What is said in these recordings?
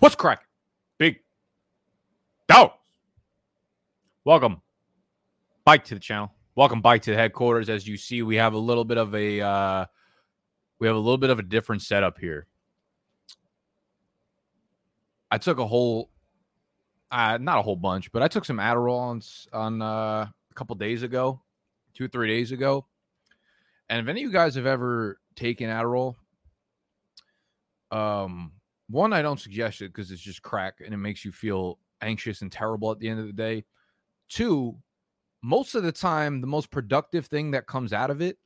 What's crack? Big dog. Welcome, back to the channel. Welcome, back to the headquarters. As you see, we have a little bit of a uh, we have a little bit of a different setup here. I took a whole, uh, not a whole bunch, but I took some Adderall on on uh, a couple days ago, two or three days ago. And if any of you guys have ever taken Adderall, um, one I don't suggest it because it's just crack and it makes you feel anxious and terrible at the end of the day. Two, most of the time, the most productive thing that comes out of it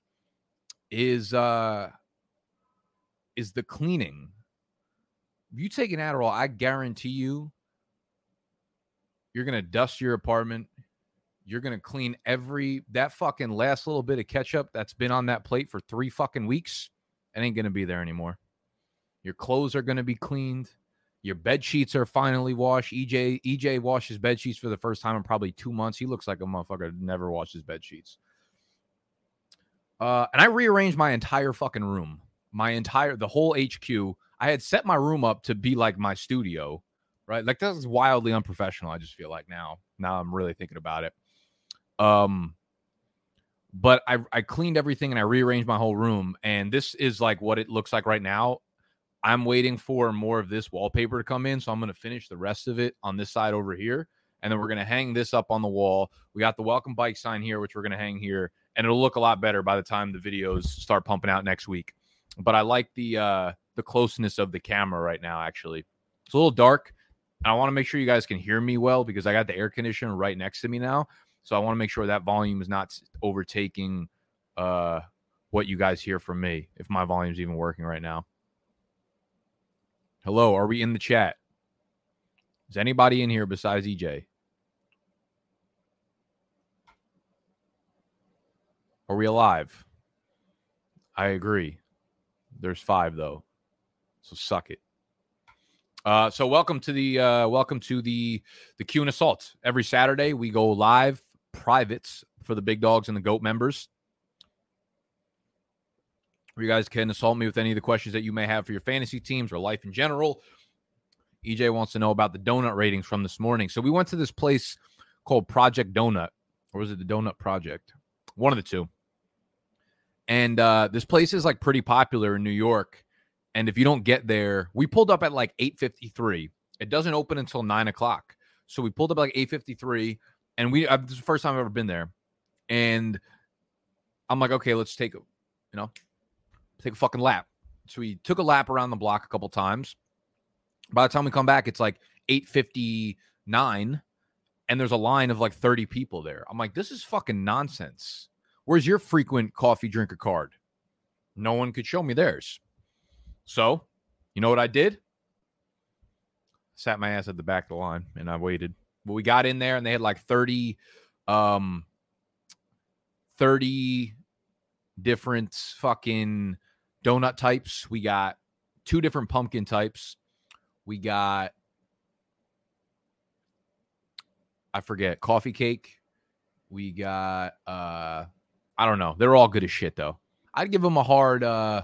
is uh is the cleaning. If you take an Adderall, I guarantee you you're gonna dust your apartment. You're gonna clean every that fucking last little bit of ketchup that's been on that plate for three fucking weeks. It ain't gonna be there anymore. Your clothes are gonna be cleaned. Your bed sheets are finally washed. EJ EJ washes bed sheets for the first time in probably two months. He looks like a motherfucker never washed his bed sheets. Uh, and I rearranged my entire fucking room, my entire the whole HQ. I had set my room up to be like my studio, right? Like this is wildly unprofessional. I just feel like now. Now I'm really thinking about it. Um, but I I cleaned everything and I rearranged my whole room, and this is like what it looks like right now. I'm waiting for more of this wallpaper to come in. So I'm going to finish the rest of it on this side over here. And then we're going to hang this up on the wall. We got the welcome bike sign here, which we're going to hang here. And it'll look a lot better by the time the videos start pumping out next week. But I like the uh the closeness of the camera right now, actually. It's a little dark. I want to make sure you guys can hear me well because I got the air conditioner right next to me now. So I want to make sure that volume is not overtaking uh what you guys hear from me if my volume's even working right now. Hello, are we in the chat? Is anybody in here besides EJ? Are we alive? I agree. There's five though, so suck it. Uh, so welcome to the uh, welcome to the the Q and Assault. Every Saturday we go live privates for the big dogs and the goat members. You guys can assault me with any of the questions that you may have for your fantasy teams or life in general. EJ wants to know about the donut ratings from this morning. So we went to this place called Project Donut, or was it the Donut Project? One of the two. And uh, this place is like pretty popular in New York. And if you don't get there, we pulled up at like 8:53. It doesn't open until nine o'clock. So we pulled up like 8:53, and we uh, this is the first time I've ever been there. And I'm like, okay, let's take you know, take a fucking lap. So we took a lap around the block a couple times. By the time we come back, it's like 859 and there's a line of like 30 people there. I'm like, this is fucking nonsense. Where's your frequent coffee drinker card? No one could show me theirs. So, you know what I did? Sat my ass at the back of the line and I waited. But we got in there and they had like 30 um 30 different fucking donut types. We got two different pumpkin types. We got I forget coffee cake. We got uh I don't know. They're all good as shit though. I'd give them a hard uh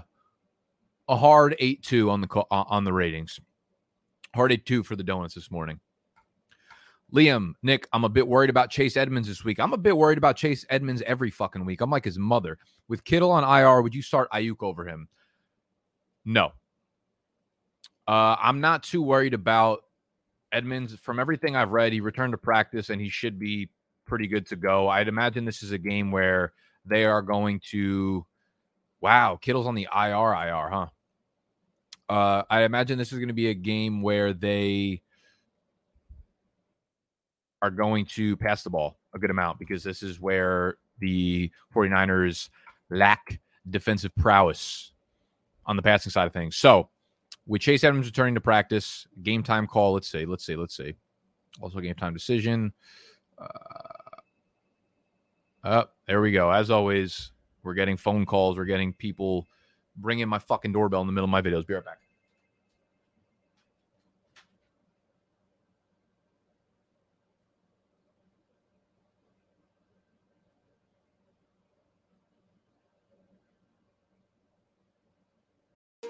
a hard 8-2 on the on the ratings. Hard 8-2 for the donuts this morning. Liam, Nick, I'm a bit worried about Chase Edmonds this week. I'm a bit worried about Chase Edmonds every fucking week. I'm like his mother. With Kittle on IR, would you start Aiyuk over him? No. Uh, I'm not too worried about Edmonds. From everything I've read, he returned to practice and he should be pretty good to go. I'd imagine this is a game where they are going to. Wow, Kittle's on the IR, IR, huh? Uh, I imagine this is going to be a game where they are going to pass the ball a good amount because this is where the 49ers lack defensive prowess on the passing side of things. So, with Chase Edmonds returning to practice, game time call, let's say, let's say, let's say, also game time decision. Uh, uh, there we go. As always, we're getting phone calls. We're getting people ringing my fucking doorbell in the middle of my videos. Be right back.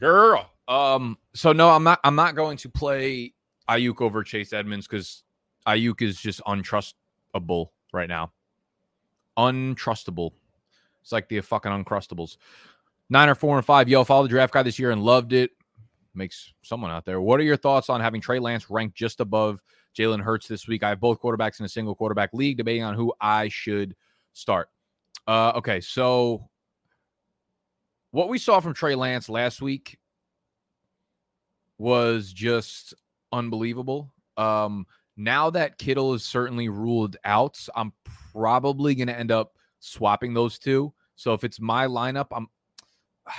Girl. Um, so no, I'm not I'm not going to play Aiyuk over Chase Edmonds because Aiyuk is just untrustable right now. Untrustable. It's like the fucking uncrustables. Nine or four and five. Yo, follow the draft guy this year and loved it. Makes someone out there. What are your thoughts on having Trey Lance ranked just above Jalen Hurts this week? I have both quarterbacks in a single quarterback league, debating on who I should start. Uh, okay, so what we saw from Trey Lance last week was just unbelievable. Um, now that Kittle is certainly ruled out, I'm probably going to end up swapping those two. So if it's my lineup, I'm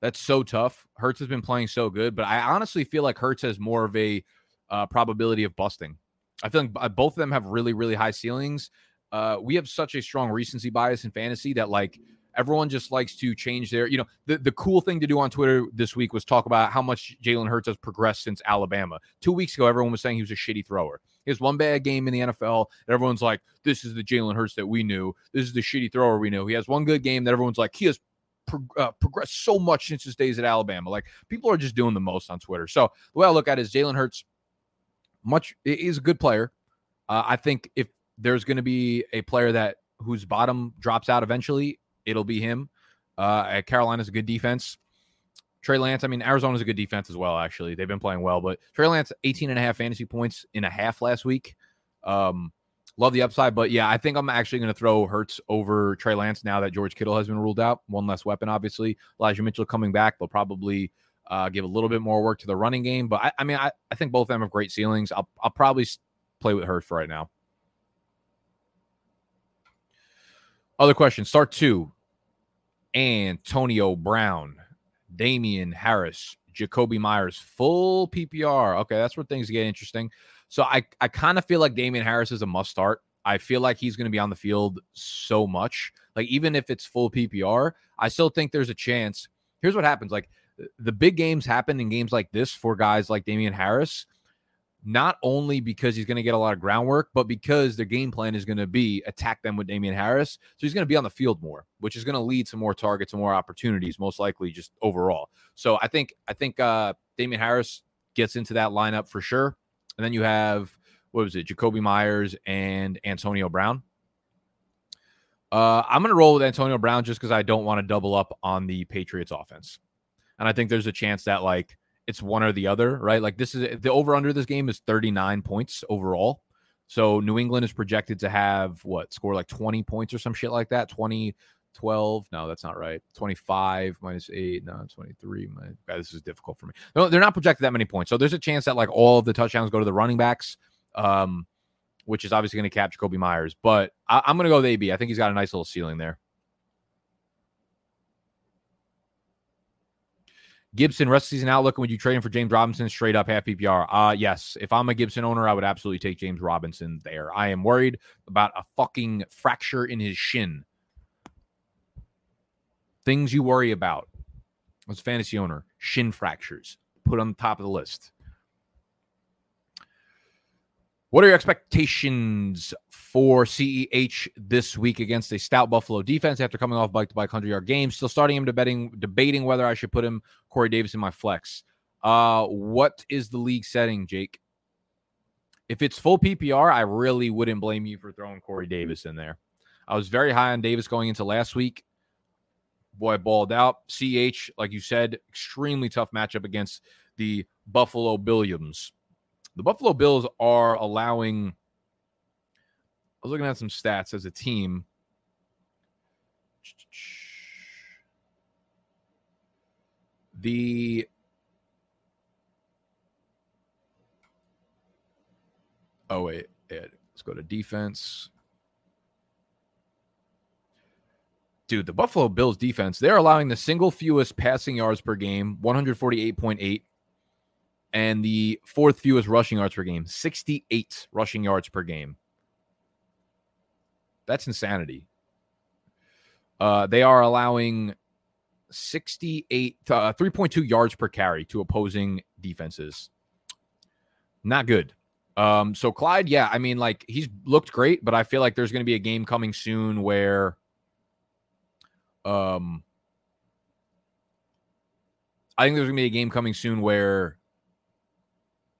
that's so tough. Hurts has been playing so good, but I honestly feel like Hurts has more of a uh, probability of busting. I feel like both of them have really, really high ceilings. Uh, we have such a strong recency bias in fantasy that like everyone just likes to change their, you know, the, the cool thing to do on Twitter this week was talk about how much Jalen Hurts has progressed since Alabama. Two weeks ago, everyone was saying he was a shitty thrower. He has one bad game in the NFL, and everyone's like, this is the Jalen Hurts that we knew. This is the shitty thrower we knew. He has one good game that everyone's like, he has uh, progressed so much since his days at Alabama. Like people are just doing the most on Twitter. So the way I look at it is Jalen Hurts, much is a good player. Uh, I think if there's going to be a player that whose bottom drops out eventually, it'll be him. Uh, Carolina's a good defense. Trey Lance, I mean, Arizona's a good defense as well, actually. They've been playing well, but Trey Lance, 18 and a half fantasy points in a half last week. Um, love the upside, but yeah, I think I'm actually going to throw Hurts over Trey Lance now that George Kittle has been ruled out. One less weapon, obviously. Elijah Mitchell coming back. They'll probably uh, give a little bit more work to the running game, but I, I mean, I, I think both of them have great ceilings. I'll, I'll probably play with Hurts right now. Other question. Start two. Antonio Brown, Damien Harris, Jakobi Meyers, full PPR. Okay, that's where things get interesting. So I, I kind of feel like Damien Harris is a must start. I feel like he's going to be on the field so much. Like, even if it's full PPR, I still think there's a chance. Here's what happens like, the big games happen in games like this for guys like Damien Harris not only because he's going to get a lot of groundwork, but because their game plan is going to be attack them with Damien Harris. So he's going to be on the field more, which is going to lead to more targets and more opportunities, most likely just overall. So I think I think uh Damien Harris gets into that lineup for sure. And then you have what was it, Jakobi Meyers and Antonio Brown. Uh, I'm going to roll with Antonio Brown just because I don't want to double up on the Patriots offense. And I think there's a chance that like it's one or the other, right? Like this is the over under this game is 39 points overall. So New England is projected to have what score like 20 points or some shit like that. 20, 12. No, that's not right. 25 minus eight. No, 23. My, God, this is difficult for me. No, they're not projected that many points. So there's a chance that like all of the touchdowns go to the running backs, um, which is obviously going to capture Kobe Myers. But I, I'm going to go with AB. I think he's got a nice little ceiling there. Gibson rest season outlook. And would you trade him for James Robinson straight up half PPR? Uh yes. If I'm a Gibson owner, I would absolutely take James Robinson there. I am worried about a fucking fracture in his shin. Things you worry about as a fantasy owner, shin fractures. Put on the top of the list. What are your expectations for CEH this week against a stout Buffalo defense after coming off bike to bike 100 yard game? Still starting him debating, debating whether I should put him, Corey Davis, in my flex. Uh, what is the league setting, Jake? If it's full PPR, I really wouldn't blame you for throwing Corey Davis in there. I was very high on Davis going into last week. Boy, balled out. CH, like you said, extremely tough matchup against the Buffalo Billions. The Buffalo Bills are allowing. I was looking at some stats as a team. The oh wait, let's go to defense. dude, the Buffalo Bills defense, they're allowing the single fewest passing yards per game, 148.8, and the fourth fewest rushing yards per game, 68 rushing yards per game. That's insanity. Uh, they are allowing 68, uh, 3.2 yards per carry to opposing defenses. Not good. Um, so Clyde, yeah, I mean, like he's looked great, but I feel like there's going to be a game coming soon where, um, I think there's going to be a game coming soon where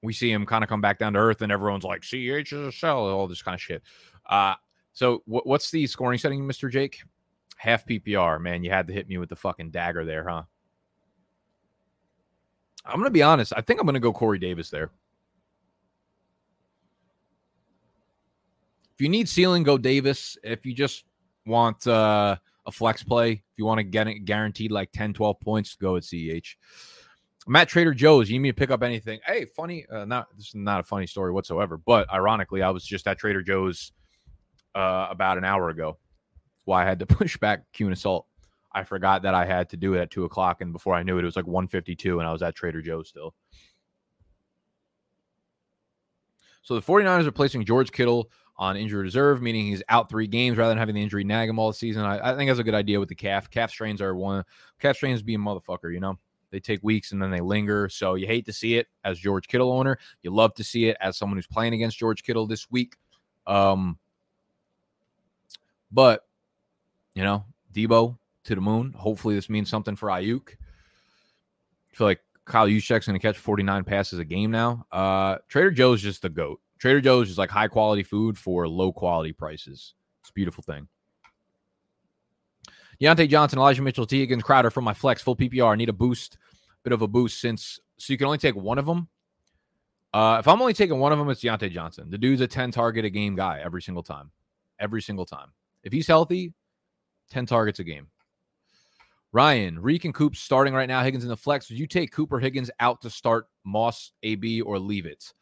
we see him kind of come back down to earth, and everyone's like, "CH is a sell," all this kind of shit. Uh, so w- what's the scoring setting, Mister Jake? Half PPR, man. You had to hit me with the fucking dagger there, huh? I'm gonna be honest. I think I'm gonna go Corey Davis there. If you need ceiling, go Davis. If you just want uh, a flex play, if you want to get it guaranteed like 10, 12 points, go at CH. Matt Trader Joe's, you need me to pick up anything? Hey, funny, uh, not this is not a funny story whatsoever, but ironically, I was just at Trader Joe's uh, about an hour ago. Why I had to push back Q and Assault. I forgot that I had to do it at two o'clock, and before I knew it, it was like 152, and I was at Trader Joe's still. So the 49ers are placing George Kittle on injured reserve, meaning he's out three games rather than having the injury nag him all season. I, I, think that's a good idea with the calf. Calf strains are one. Calf strains be a motherfucker, you know. They take weeks and then they linger. So you hate to see it as George Kittle owner. You love to see it as someone who's playing against George Kittle this week. Um, but you know, Debo to the moon. Hopefully, this means something for Aiyuk. I feel like Kyle Juszczyk's going to catch 49 passes a game now. Uh, Trader Joe's just the goat. Trader Joe's is like high quality food for low quality prices. It's a beautiful thing. Diontae Johnson, Elijah Mitchell, T. Higgins, Crowder from my flex full PPR. I need a boost, bit of a boost since so you can only take one of them. Uh, if I'm only taking one of them, it's Diontae Johnson. The dude's a 10 target a game guy every single time. Every single time. If he's healthy, 10 targets a game. Ryan, Reek and Coop starting right now. Higgins in the flex. Would you take Cooper Higgins out to start Moss, AB, or leave it?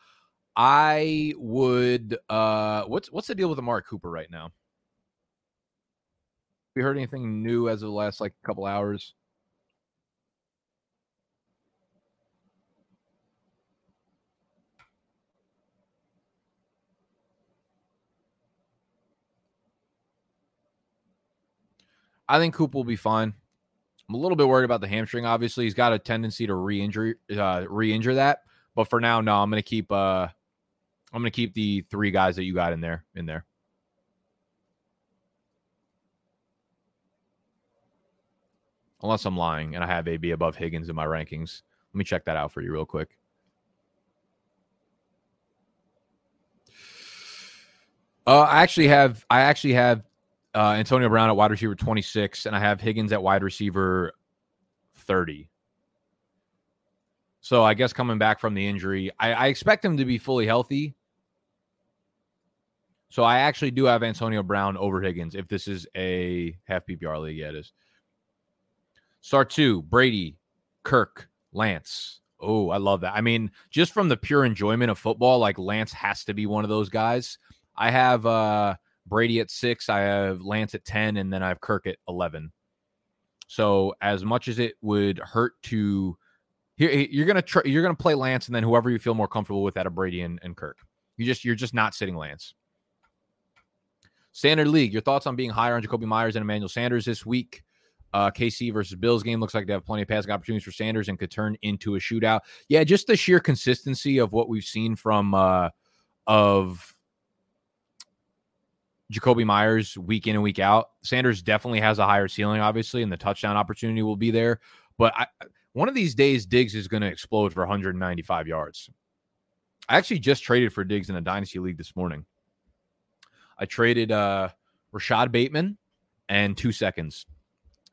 I would. Uh, what's what's the deal with Amari Cooper right now? We heard anything new as of the last like a couple hours? I think Coop will be fine. I'm a little bit worried about the hamstring. Obviously, he's got a tendency to re-injure, uh, re-injure that. But for now, no, I'm to keep. Uh, I'm to keep the three guys that you got in there in there. Unless I'm lying and I have AB above Higgins in my rankings. Let me check that out for you real quick. Uh, I actually have I actually have uh, Antonio Brown at wide receiver 26, and I have Higgins at wide receiver 30. So I guess coming back from the injury, I, I, expect him to be fully healthy. So I actually do have Antonio Brown over Higgins if this is a half PPR league. Yeah, it is. Start two Brady, Kirk, Lance. Oh, I love that. I mean, just from the pure enjoyment of football, like Lance has to be one of those guys. I have uh Brady at six, I have Lance at 10, and then I have Kirk at 11. So as much as it would hurt to here you're gonna try you're gonna play Lance and then whoever you feel more comfortable with out of Brady and, and Kirk. You just you're just not sitting Lance. Standard League, your thoughts on being higher on Jakobi Meyers and Emmanuel Sanders this week? Uh, KC versus Bills game looks like they have plenty of passing opportunities for Sanders and could turn into a shootout. Yeah, just the sheer consistency of what we've seen from uh, of Jakobi Meyers week in and week out. Sanders definitely has a higher ceiling, obviously, and the touchdown opportunity will be there. But I, one of these days, Diggs is going to explode for 195 yards. I actually just traded for Diggs in a dynasty league this morning. I traded uh, Rashod Bateman and two seconds.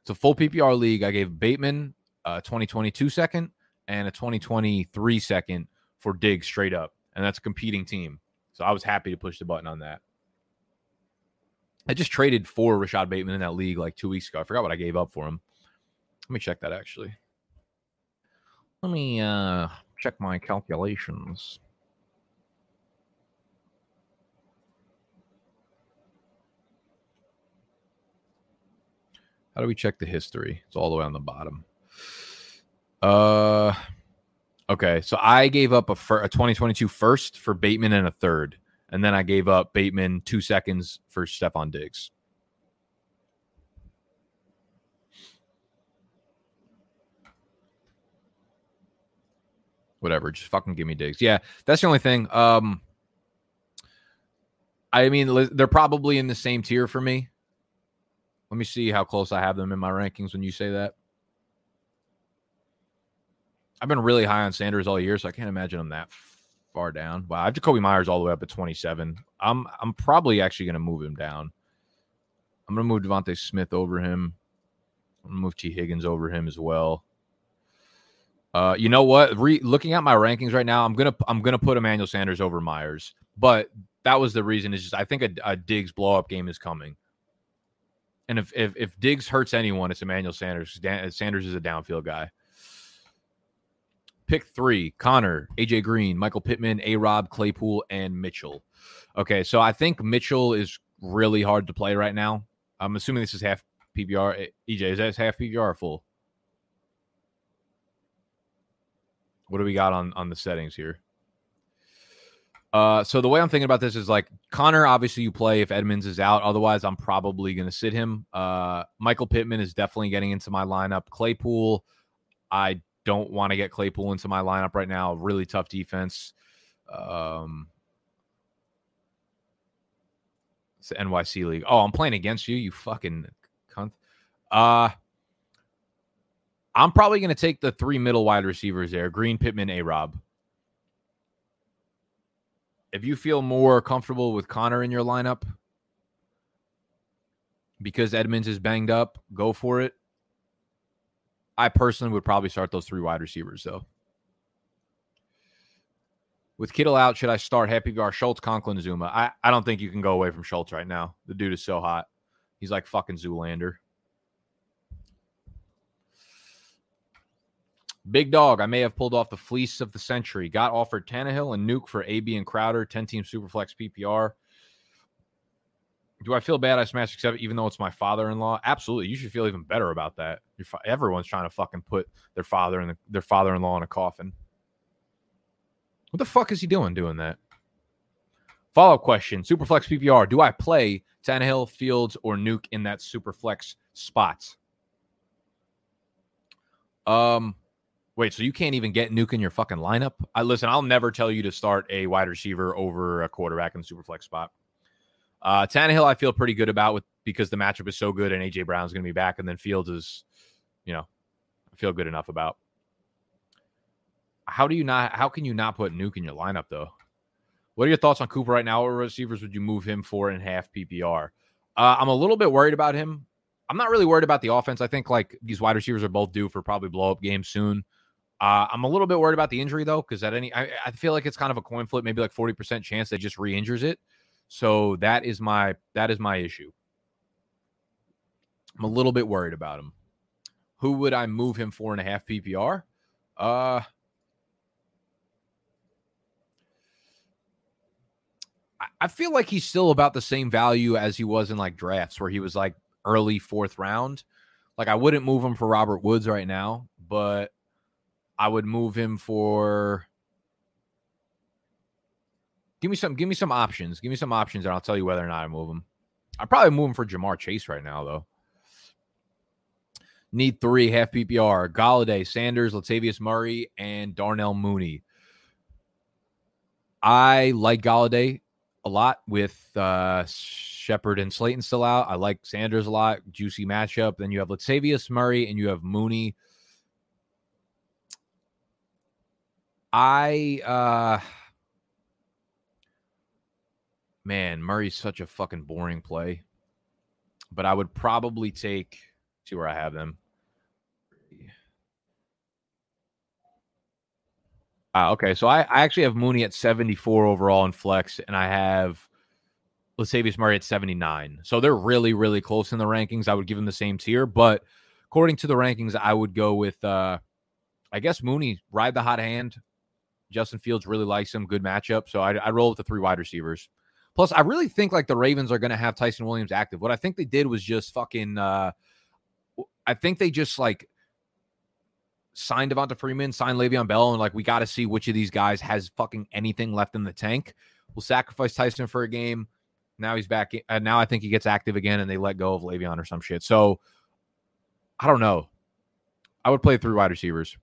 A full PPR league. I gave Bateman a 2022 second and a 2023 second for Diggs straight up, and that's a competing team. So I was happy to push the button on that. I just traded for Rashod Bateman in that league like two weeks ago. I forgot what I gave up for him. Let me check that actually. Let me uh, check my calculations. How do we check the history? It's all the way on the bottom. Uh, okay. So I gave up a, fir- a 2022 first for Bateman and a third, and then I gave up Bateman two seconds for Stefon Diggs. Whatever, just fucking give me Diggs. Yeah, that's the only thing. Um, I mean, they're probably in the same tier for me. Let me see how close I have them in my rankings when you say that. I've been really high on Sanders all year, so I can't imagine I'm that far down. Wow, I have Jakobi Meyers all the way up at 27. I'm I'm probably actually going to move him down. I'm going to move DeVonta Smith over him. I'm going to move T. Higgins over him as well. Uh, you know what? Re- looking at my rankings right now, I'm gonna I'm gonna put Emmanuel Sanders over Meyers, but that was the reason. Is just I think a, a Diggs blow up game is coming. And if, if if Diggs hurts anyone, it's Emmanuel Sanders. Dan, Sanders is a downfield guy. Pick three: Connor, AJ Green, Michael Pittman, A. Rob, Claypool, and Mitchell. Okay, so I think Mitchell is really hard to play right now. I'm assuming this is half PPR. EJ, eh, is that half or full? What do we got on on the settings here? Uh, so the way I'm thinking about this is like Connor, obviously you play if Edmonds is out. Otherwise, I'm probably going to sit him. Uh, Michael Pittman is definitely getting into my lineup. Claypool, I don't want to get Claypool into my lineup right now. Really tough defense. Um, it's the NYC league. Oh, I'm playing against you, you fucking cunt. Uh, I'm probably going to take the three middle wide receivers there: Green, Pittman, A. Rob if you feel more comfortable with Connor in your lineup because Edmonds is banged up, go for it. I personally would probably start those three wide receivers though. With Kittle out, should I start Happy Gar, Schultz, Conklin, Zuma? I, I don't think you can go away from Schultz right now. The dude is so hot. He's like fucking Zoolander. Big dog, I may have pulled off the fleece of the century. Got offered Tannehill and Nuke for AB and Crowder, 10 team Superflex PPR. Do I feel bad I smashed accept even though it's my father in law? Absolutely. You should feel even better about that. Fa- everyone's trying to fucking put their father and the, their father in law in a coffin. What the fuck is he doing doing that? Follow up question Superflex PPR. Do I play Tannehill, Fields, or Nuke in that Superflex spot? Um, Wait, so you can't even get Nuke in your fucking lineup? I listen. I'll never tell you to start a wide receiver over a quarterback in the super flex spot. Uh, Tannehill, I feel pretty good about with because the matchup is so good and AJ Brown's going to be back, and then Fields is, you know, I feel good enough about. How do you not? How can you not put Nuke in your lineup though? What are your thoughts on Cooper right now? What receivers would you move him for in half PPR? Uh, I'm a little bit worried about him. I'm not really worried about the offense. I think like these wide receivers are both due for probably blow up games soon. Uh, I'm a little bit worried about the injury though, because at any, I, I, feel like it's kind of a coin flip, maybe like 40% chance that just re-injures it. So that is my that is my issue. I'm a little bit worried about him. Who would I move him for in a half PPR? Uh, I feel like he's still about the same value as he was in like drafts where he was like early fourth round. Like I wouldn't move him for Robert Woods right now, but I would move him for. Give me some. Give me some options. Give me some options, and I'll tell you whether or not I move him. i probably move him for Ja'Marr Chase right now, though. Need three half PPR: Golladay, Sanders, Latavius Murray, and Darnell Mooney. I like Golladay a lot with uh, Shepard and Slayton still out. I like Sanders a lot. Juicy matchup. Then you have Latavius Murray and you have Mooney. I uh man, Murray's such a fucking boring play. But I would probably take see where I have them. Uh, okay, so I, I actually have Mooney at 74 overall in flex, and I have Latavius Murray at 79. So they're really, really close in the rankings. I would give them the same tier, but according to the rankings, I would go with uh I guess Mooney ride the hot hand. Justin Fields really likes him. Good matchup. So I, I roll with the three wide receivers. Plus, I really think like the Ravens are going to have Ty'Son Williams active. What I think they did was just fucking uh, I think they just like signed Devonta Freeman, signed Le'Veon Bell, and like we got to see which of these guys has fucking anything left in the tank. We'll sacrifice Tyson for a game. Now he's back. Uh, now I think he gets active again, and they let go of Le'Veon or some shit. So I don't know. I would play three wide receivers.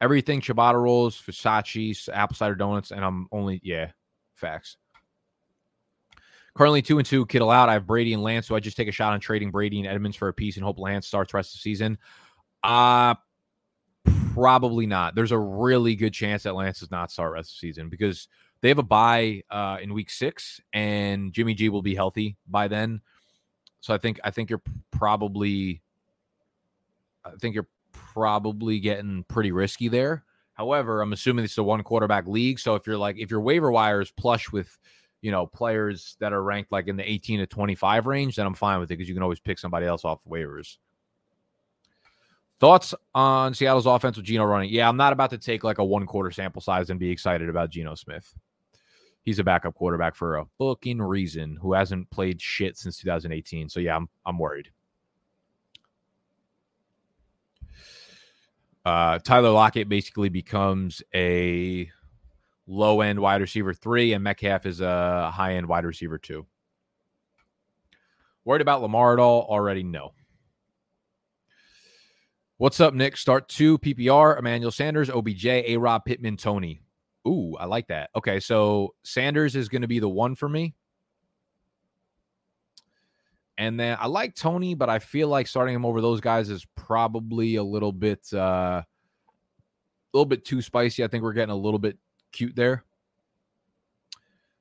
Everything ciabatta rolls, Versace, apple cider donuts, and I'm only yeah, facts. Currently two and two, Kittle out. I have Brady and Lance, so I just take a shot on trading Brady and Edmonds for a piece and hope Lance starts rest of the season. Uh probably not. There's a really good chance that Lance does not start rest of the season because they have a bye uh, in week six, and Jimmy G will be healthy by then. So I think I think you're probably I think you're probably getting pretty risky there. However, I'm assuming it's a one quarterback league. So if you're like if your waiver wire is plush with you know, players that are ranked like in the 18 to 25 range, then I'm fine with it because you can always pick somebody else off waivers. Thoughts on Seattle's offense with Geno running? Yeah, I'm not about to take like a one quarter sample size and be excited about Geno Smith. He's a backup quarterback for a fucking reason who hasn't played shit since 2018. So yeah, I'm I'm worried. Uh, Tyler Lockett basically becomes a low end wide receiver three, and Metcalf is a high end wide receiver two. Worried about Lamar at all? Already no. What's up, Nick? Start two PPR, Emmanuel Sanders, OBJ, A Rob, Pittman, Tony. Ooh, I like that. Okay, so Sanders is going to be the one for me. And then I like Tony, but I feel like starting him over those guys is probably a little bit uh a little bit too spicy. I think we're getting a little bit cute there.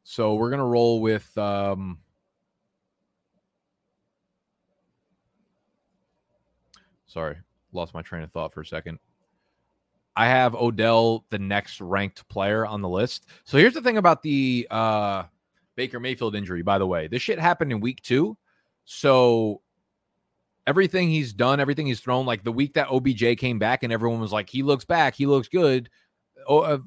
So we're gonna roll with um, sorry, lost my train of thought for a second. I have Odell, the next ranked player on the list. So here's the thing about the uh, Baker Mayfield injury, by the way. This shit happened in week two. So everything he's done, everything he's thrown, like the week that OBJ came back and everyone was like, he looks back, he looks good. Oh, uh,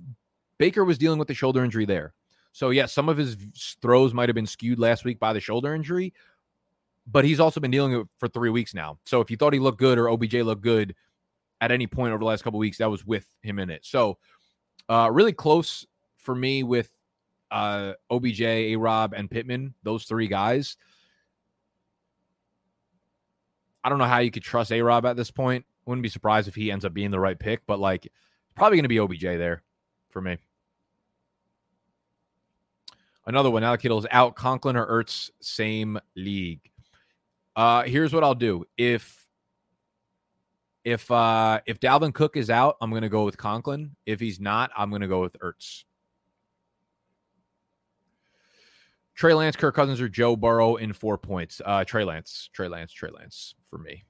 Baker was dealing with the shoulder injury there. So, yeah, some of his throws might have been skewed last week by the shoulder injury, but he's also been dealing with it for three weeks now. So, if you thought he looked good or OBJ looked good at any point over the last couple weeks, that was with him in it. So, uh, really close for me with uh, OBJ, A Rob, and Pittman, those three guys. I don't know how you could trust A Rob at this point. Wouldn't be surprised if he ends up being the right pick, but like probably going to be OBJ there for me. Another one. Now Kittle's out. Conklin or Ertz, same league. Uh, here's what I'll do. If if uh if Dalvin Cook is out, I'm gonna go with Conklin. If he's not, I'm gonna go with Ertz. Trey Lance, Kirk Cousins, or Joe Burrow in four points. Uh Trey Lance, Trey Lance, Trey Lance for me.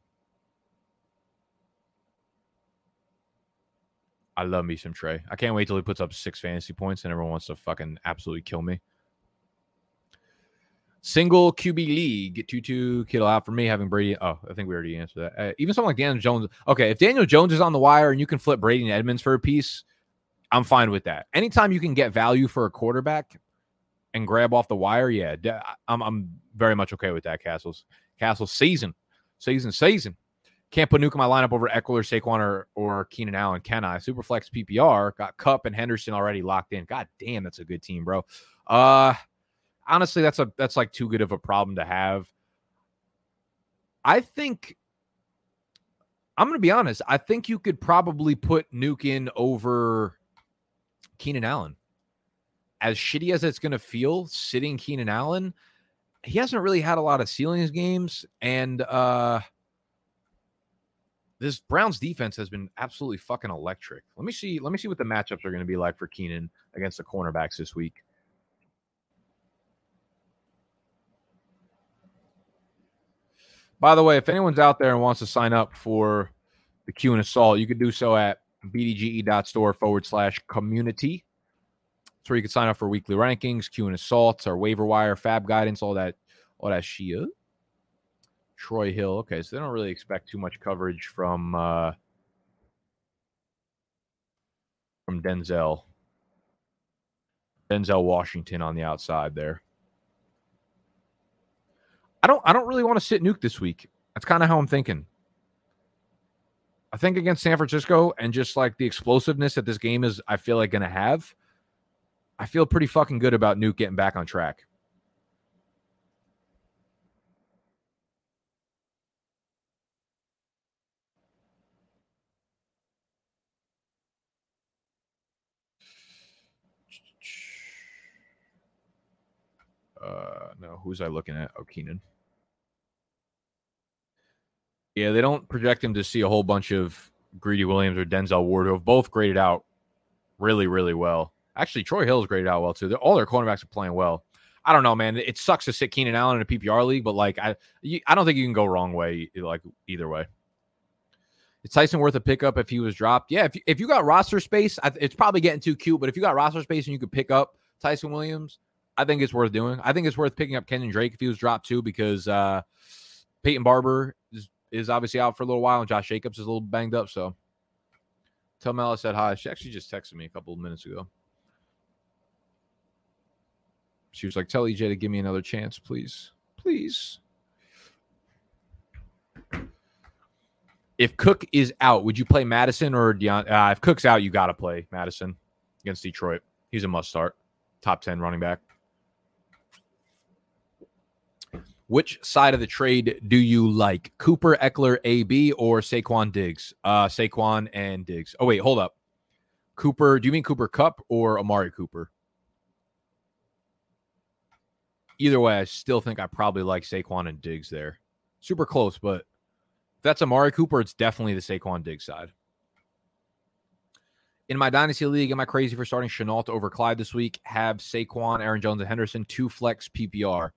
I love me some Trey. I can't wait till he puts up six fantasy points and everyone wants to fucking absolutely kill me. Single QB league, two Kittle out for me, having Brady. Oh, I think we already answered that. Uh, even someone like Daniel Jones. Okay, if Daniel Jones is on the wire and you can flip Brady and Edmonds for a piece, I'm fine with that. Anytime you can get value for a quarterback and grab off the wire, yeah, I'm, I'm very much okay with that. Castles, Castles season, season, season. Can't put Nuke in my lineup over Ekeler, Saquon, or, or Keenan Allen, can I? Superflex PPR got Kupp and Henderson already locked in. God damn, that's a good team, bro. Uh honestly, that's a that's like too good of a problem to have. I think I'm gonna be honest. I think you could probably put Nuke in over Keenan Allen. As shitty as it's gonna feel, sitting Keenan Allen, he hasn't really had a lot of ceilings games, and uh this Browns defense has been absolutely fucking electric. Let me see. Let me see what the matchups are going to be like for Keenan against the cornerbacks this week. By the way, if anyone's out there and wants to sign up for the Q and Assault, you can do so at bdge.store forward slash community. That's where you can sign up for weekly rankings, Q and Assaults, our waiver wire, fab guidance, all that, all that shit. Troy Hill. Okay, so they don't really expect too much coverage from uh, from Denzel. Denzel Washington on the outside there. I don't I don't really want to sit nuke this week. That's kind of how I'm thinking. I think against San Francisco and just like the explosiveness that this game is, I feel like to have. I feel pretty fucking good about Nuke getting back on track. Uh, no, who's I looking at? Oh, Keenan. Yeah, they don't project him to see a whole bunch of Greedy Williams or Denzel Ward, who have both graded out really, really well. Actually, Troy Hill's graded out well too. They're, all their cornerbacks are playing well. I don't know, man. It sucks to sit Keenan Allen in a PPR league, but like I, I don't think you can go wrong way, like either way. Is Tyson worth a pickup if he was dropped? Yeah, if, if you got roster space, it's probably getting too cute. But if you got roster space and you could pick up Tyson Williams, I think it's worth doing. I think it's worth picking up Kenyon Drake if he was dropped too, because uh, Peyton Barber is, is obviously out for a little while, and Josh Jacobs is a little banged up. So tell Mel I said hi. She actually just texted me a couple of minutes ago. She was like, "Tell EJ to give me another chance, please, please." If Cook is out, would you play Mattison or Deon? Uh, if Cook's out, you got to play Mattison against Detroit. He's a must start, top ten running back. Which side of the trade do you like? Cooper, Ekeler, AB, or Saquon Diggs? Uh, Saquon and Diggs. Oh, wait, hold up. Cooper, do you mean Cooper Kupp or Amari Cooper? Either way, I still think I probably like Saquon and Diggs there. Super close, but if that's Amari Cooper, it's definitely the Saquon Diggs side. In my dynasty league, am I crazy for starting Shenault over Clyde this week? Have Saquon, Aaron Jones, and Henderson two flex PPR.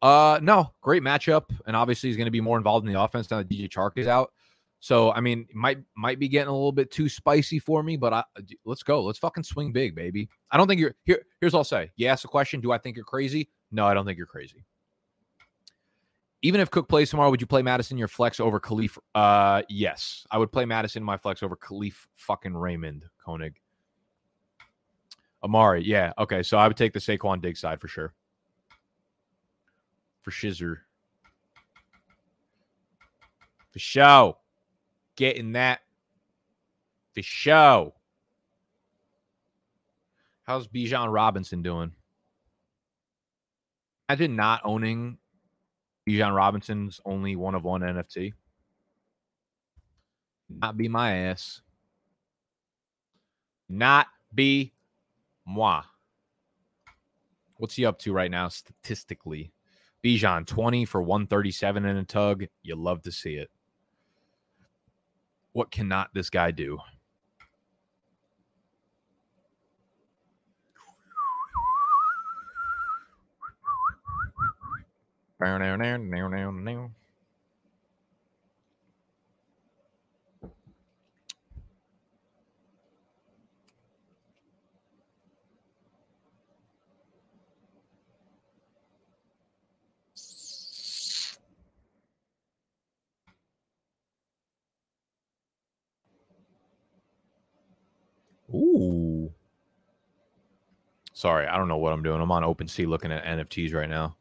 Uh, no, great matchup, and obviously he's going to be more involved in the offense now that DJ Chark is out. So I mean, might might be getting a little bit too spicy for me, but I, let's go. Let's fucking swing big, baby. I don't think you're here. Here's what I'll say. You ask the question, do I think you're crazy? No, I don't think you're crazy. Even if Cook plays tomorrow, would you play Mattison your flex over Khalif? Uh, yes, I would play Mattison my flex over Khalif fucking Raymond Koenig. Amari, yeah, okay. So I would take the Saquon Diggs side for sure for Shizer. For show. Getting that. For show. How's Bijan Robinson doing? Imagine not owning Bijan Robinson's only one of one NFT. Not be my ass. Not be moi. What's he up to right now statistically? Bijan, 20 for 137 in a tug. You love to see it. What cannot this guy do? Ooh. Sorry, I don't know what I'm doing. I'm on OpenSea looking at NFTs right now.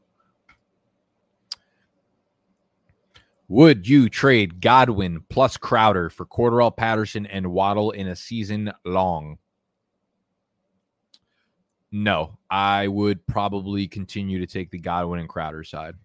Would you trade Godwin plus Crowder for Cordarrelle Patterson and Waddle in a season long? No, I would probably continue to take the Godwin and Crowder side.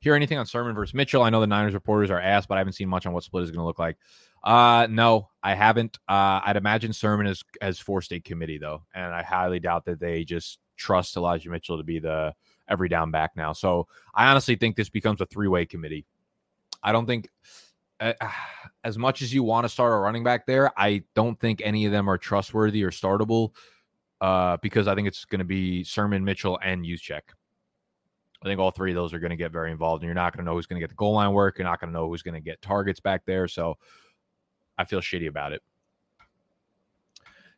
Hear anything on Sermon versus Mitchell? I know the Niners reporters are asked, but I haven't seen much on what split is going to look like. Uh, no, I haven't. Uh, I'd imagine Sermon is as four state committee though, and I highly doubt that they just trust Elijah Mitchell to be the every down back now. So I honestly think this becomes a three way committee. I don't think. Uh, as much as you want to start a running back there, I don't think any of them are trustworthy or startable uh, because I think it's going to be Sermon, Mitchell, and Juszczyk. I think all three of those are going to get very involved, and you're not going to know who's going to get the goal line work. You're not going to know who's going to get targets back there. So I feel shitty about it.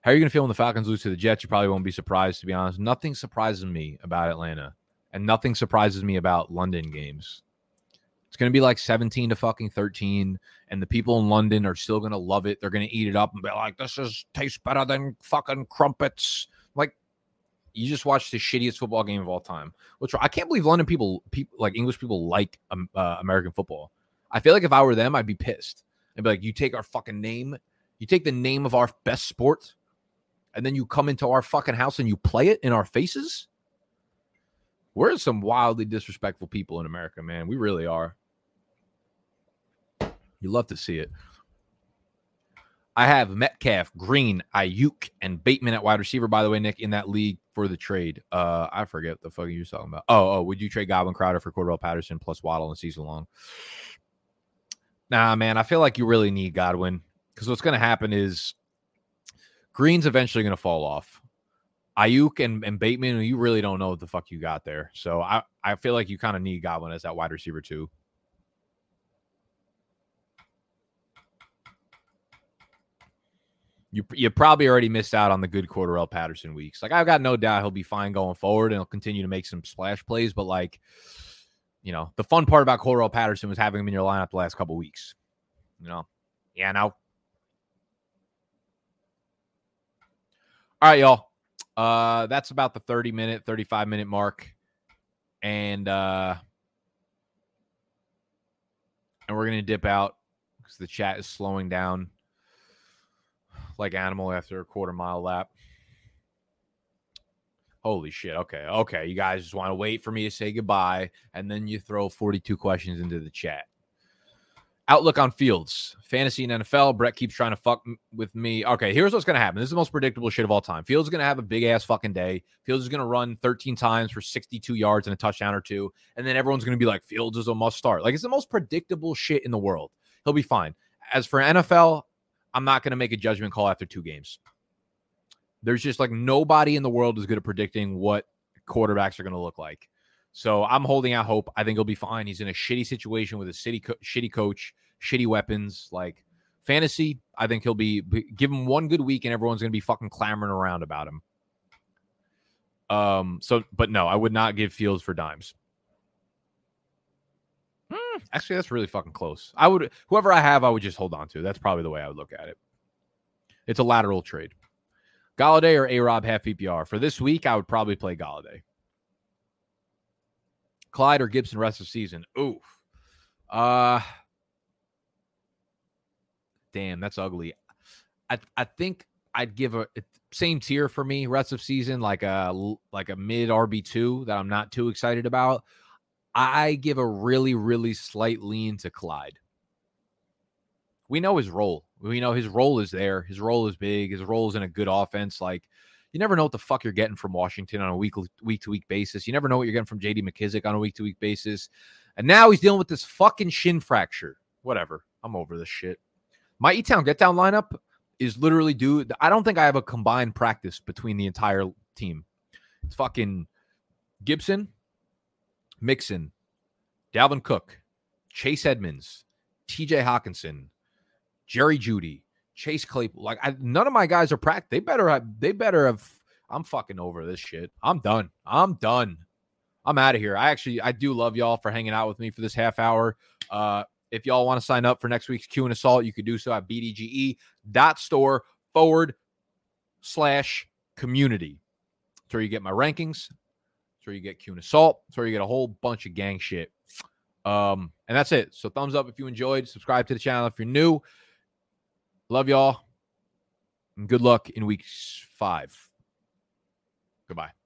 How are you going to feel when the Falcons lose to the Jets? You probably won't be surprised, to be honest. Nothing surprises me about Atlanta, and nothing surprises me about London games. It's going to be like 17 to fucking 13, and the people in London are still going to love it. They're going to eat it up and be like, this is tastes better than fucking crumpets. Like, you just watched the shittiest football game of all time. Which I can't believe London people, people like English people, like um, uh, American football. I feel like if I were them, I'd be pissed I'd be like, you take our fucking name, you take the name of our best sport, and then you come into our fucking house and you play it in our faces? We're some wildly disrespectful people in America, man. We really are. You love to see it. I have Metcalf, Green, Aiyuk, and Bateman at wide receiver. By the way, Nick, in that league for the trade, uh, I forget the fuck you were talking about. Oh, oh, would you trade Godwin Crowder for Cordarrelle Patterson plus Waddle in season long? Nah, man, I feel like you really need Godwin because what's going to happen is Green's eventually going to fall off. Aiyuk and, and Bateman, you really don't know what the fuck you got there. So I, I feel like you kind of need Godwin as that wide receiver too. You you probably already missed out on the good Cordarrelle Patterson weeks. Like I've got no doubt he'll be fine going forward and he'll continue to make some splash plays. But like, you know, the fun part about Cordarrelle Patterson was having him in your lineup the last couple weeks. You know, yeah, now. All right, y'all. Uh, that's about the 30 minute, 35 minute mark. And uh and we're gonna dip out because the chat is slowing down like animal after a quarter mile lap. Holy shit. Okay. Okay. You guys just want to wait for me to say goodbye and then you throw 42 questions into the chat. Outlook on Fields, fantasy and NFL. Brett keeps trying to fuck with me. Okay, here's what's going to happen. This is the most predictable shit of all time. Fields is going to have a big ass fucking day. Fields is going to run 13 times for 62 yards and a touchdown or two. And then everyone's going to be like, Fields is a must start. Like, it's the most predictable shit in the world. He'll be fine. As for NFL, I'm not going to make a judgment call after two games. There's just like nobody in the world is good at predicting what quarterbacks are going to look like. So I'm holding out hope. I think he'll be fine. He's in a shitty situation with a city co- shitty coach, shitty weapons. Like fantasy, I think he'll be give him one good week and everyone's going to be fucking clamoring around about him. Um. So, but no, I would not give Fields for dimes. Actually, that's really fucking close. I would whoever I have, I would just hold on to. That's probably the way I would look at it. It's a lateral trade. Golladay or A Rob half PPR. For this week, I would probably play Golladay. Clyde or Gibson rest of season. Oof. Uh damn, that's ugly. I I think I'd give a same tier for me rest of season, like a like a mid RB two that I'm not too excited about. I give a really, really slight lean to Clyde. We know his role. We know his role is there. His role is big. His role is in a good offense. Like you never know what the fuck you're getting from Washington on a week week to week basis. You never know what you're getting from JD McKissic on a week to week basis. And now he's dealing with this fucking shin fracture. Whatever. I'm over this shit. My E Town Get Down lineup is literally due. I don't think I have a combined practice between the entire team. It's fucking Gibson, Mixon, Dalvin Cook, Chase Edmonds, TJ Hockenson, Jerry Jeudy, Chase Claypool. Like I, none of my guys are practice. They better have. They better have. I'm fucking over this shit. I'm done. I'm done. I'm out of here. I actually I do love y'all for hanging out with me for this half hour. Uh, if y'all want to sign up for next week's Q and Assault, you could do so at bdge dot store forward slash community. That's where you get my rankings. Where you get and Assault. That's where you get a whole bunch of gang shit. Um, and that's it. So thumbs up if you enjoyed. Subscribe to the channel if you're new. Love y'all. And good luck in week five. Goodbye.